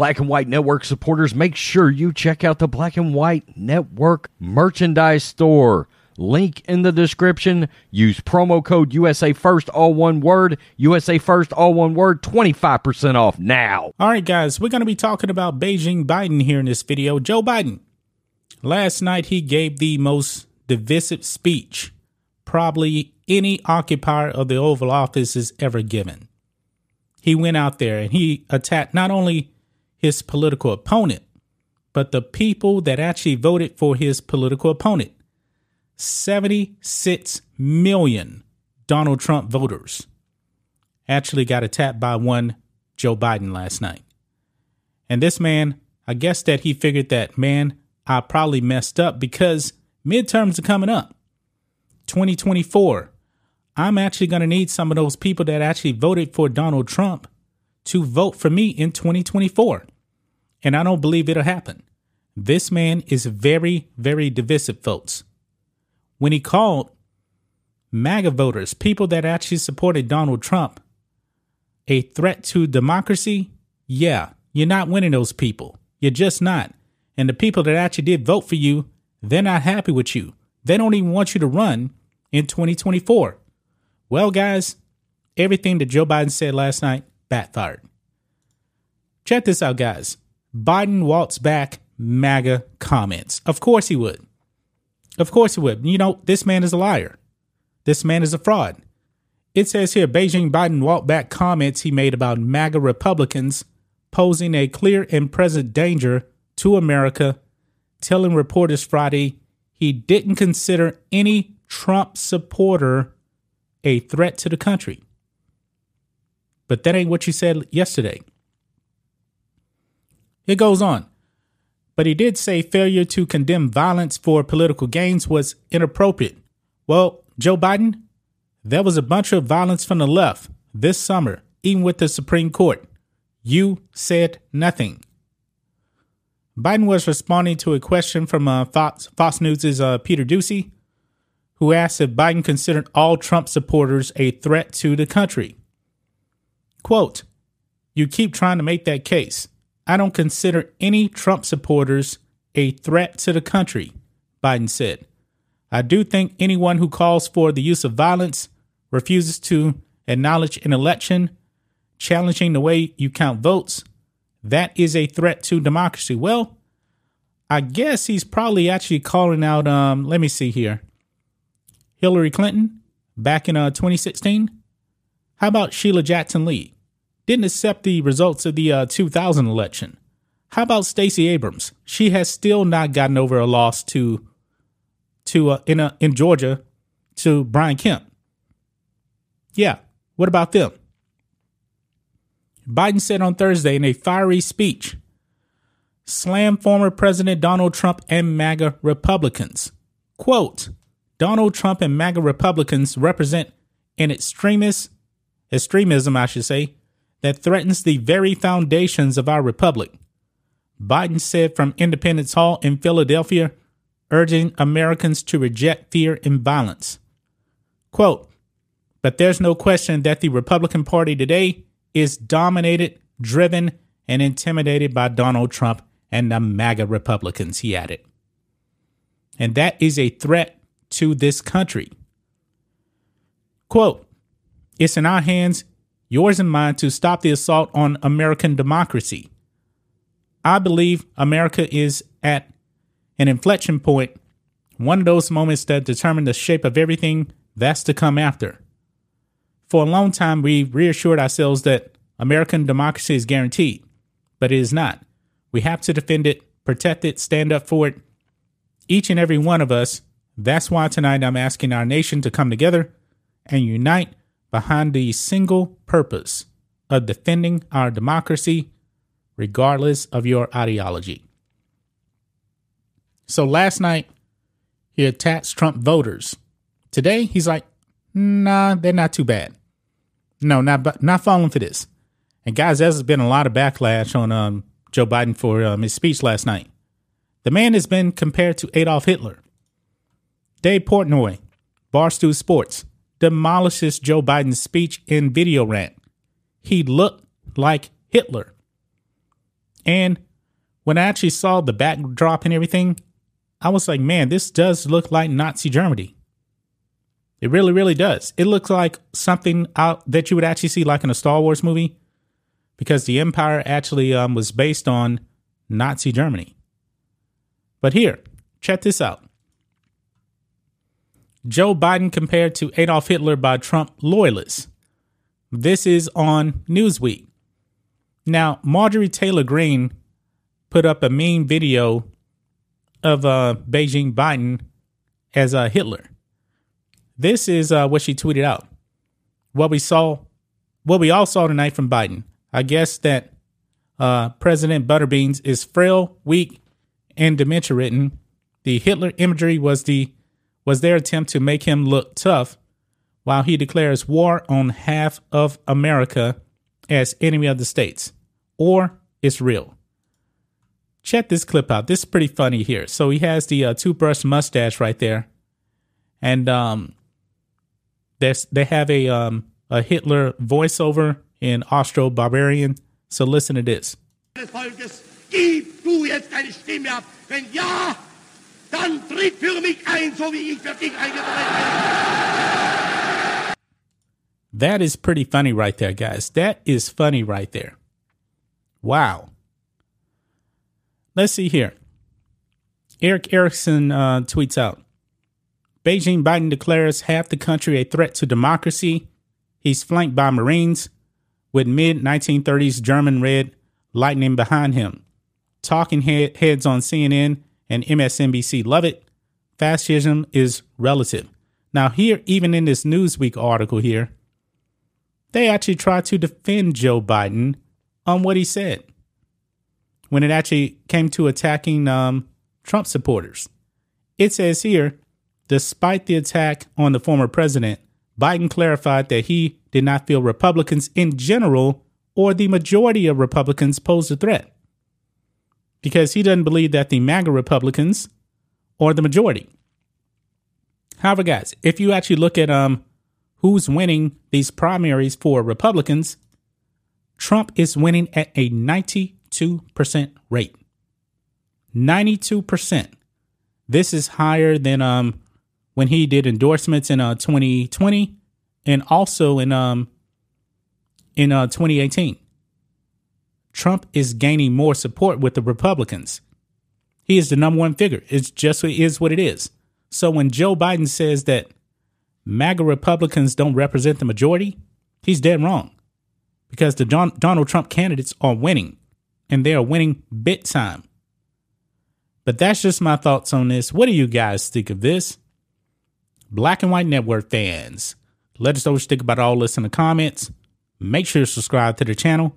Black and White Network supporters, make sure you check out the Black and White Network merchandise store. Link in the description. Use promo code USA First, all one word. USA First, all one word. 25% off now. All right, guys, we're going to be talking about Beijing Biden here in this video. Joe Biden. Last night, he gave the most divisive speech probably any occupier of the Oval Office has ever given. He went out there and he attacked not only his political opponent, but the people that actually voted for his political opponent. 76 million Donald Trump voters actually got attacked by one Joe Biden last night. And this man, I guess that he figured that, man, I probably messed up because midterms are coming up. 2024. I'm actually going to need some of those people that actually voted for Donald Trump to vote for me in 2024. And I don't believe it'll happen. This man is very, very divisive, folks when he called MAGA voters, people that actually supported Donald Trump, a threat to democracy, yeah, you're not winning those people. You're just not. And the people that actually did vote for you, they're not happy with you. They don't even want you to run in 2024. Well, guys, everything that Joe Biden said last night backfired. Check this out, guys. Biden waltz back MAGA comments. Of course he would. Of course he would. You know, this man is a liar. This man is a fraud. It says here Beijing Biden walked back comments he made about MAGA Republicans posing a clear and present danger to America, telling reporters Friday he didn't consider any Trump supporter a threat to the country. But that ain't what you said yesterday. It goes on but he did say failure to condemn violence for political gains was inappropriate. Well, Joe Biden, there was a bunch of violence from the left this summer, even with the Supreme Court. You said nothing. Biden was responding to a question from uh, Fox, Fox News' uh, Peter Doocy, who asked if Biden considered all Trump supporters a threat to the country. Quote, You keep trying to make that case. I don't consider any Trump supporters a threat to the country, Biden said. I do think anyone who calls for the use of violence, refuses to acknowledge an election, challenging the way you count votes, that is a threat to democracy. Well, I guess he's probably actually calling out, um, let me see here, Hillary Clinton back in uh, 2016. How about Sheila Jackson Lee? Didn't accept the results of the uh, 2000 election. How about Stacey Abrams? She has still not gotten over a loss to to uh, in uh, in Georgia to Brian Kemp. Yeah, what about them? Biden said on Thursday in a fiery speech, slam former President Donald Trump and MAGA Republicans. Quote, Donald Trump and MAGA Republicans represent an extremist extremism, I should say, that threatens the very foundations of our republic. Biden said from Independence Hall in Philadelphia, urging Americans to reject fear and violence. Quote, but there's no question that the Republican Party today is dominated, driven, and intimidated by Donald Trump and the MAGA Republicans, he added. And that is a threat to this country. Quote, it's in our hands yours and mine, to stop the assault on American democracy. I believe America is at an inflection point, one of those moments that determine the shape of everything that's to come after. For a long time, we reassured ourselves that American democracy is guaranteed, but it is not. We have to defend it, protect it, stand up for it. Each and every one of us. That's why tonight I'm asking our nation to come together and unite behind the single purpose of defending our democracy, regardless of your ideology. So last night, he attacked Trump voters. Today, he's like, nah, they're not too bad. No, not not falling for this. And guys, there's been a lot of backlash on um, Joe Biden for um, his speech last night. The man has been compared to Adolf Hitler. Dave Portnoy, Barstool Sports, demolishes Joe Biden's speech in video rant. He looked like Hitler. And when I actually saw the backdrop and everything, I was like, man, this does look like Nazi Germany. It really, really does. It looks like something out that you would actually see like in a Star Wars movie, because the Empire actually um, was based on Nazi Germany. But here, check this out. Joe Biden compared to Adolf Hitler by Trump loyalists. This is on Newsweek. Now, Marjorie Taylor Greene put up a meme video of uh, Beijing Biden as uh, Hitler. This is uh, what she tweeted out. What we saw, what we all saw tonight from Biden. I guess that uh, President Butterbeans is frail, weak, and dementia ridden. The Hitler imagery was the was their attempt to make him look tough, while he declares war on half of America as enemy of the states, or it's real. Check this clip out. This is pretty funny here. So he has the uh, toothbrush mustache right there, and um, they have a um a Hitler voiceover in Austro-Bavarian. So listen to this. Gib du jetzt deine Stimme ab. Wenn ja, dann tritt für mich ein, so wie ich für dich eingetreten That is pretty funny right there, guys. That is funny right there. Wow. Let's see here. Erick Erickson uh, tweets out Beijing Biden declares half the country a threat to democracy. He's flanked by Marines with mid 1930s German red lightning behind him. Talking head, heads on CNN and MSNBC love it. Fascism is relative. Now, here, even in this Newsweek article here, they actually try to defend Joe Biden on what he said when it actually came to attacking um, Trump supporters. It says here, despite the attack on the former president, Biden clarified that he did not feel Republicans in general or the majority of Republicans posed a threat because he doesn't believe that the MAGA Republicans or the majority. However, guys, if you actually look at um who's winning these primaries for Republicans, Trump is winning at a 92% rate. 92%. This is higher than um when he did endorsements in uh 2020 and also in um in uh 2018. Trump is gaining more support with the Republicans. He is the number one figure. It's just it is what it is. So when Joe Biden says that MAGA Republicans don't represent the majority, he's dead wrong. Because the John, Donald Trump candidates are winning, and they are winning bit time. But that's just my thoughts on this. What do you guys think of this? Black and White Network fans, let us know what you think about all this in the comments. Make sure to subscribe to the channel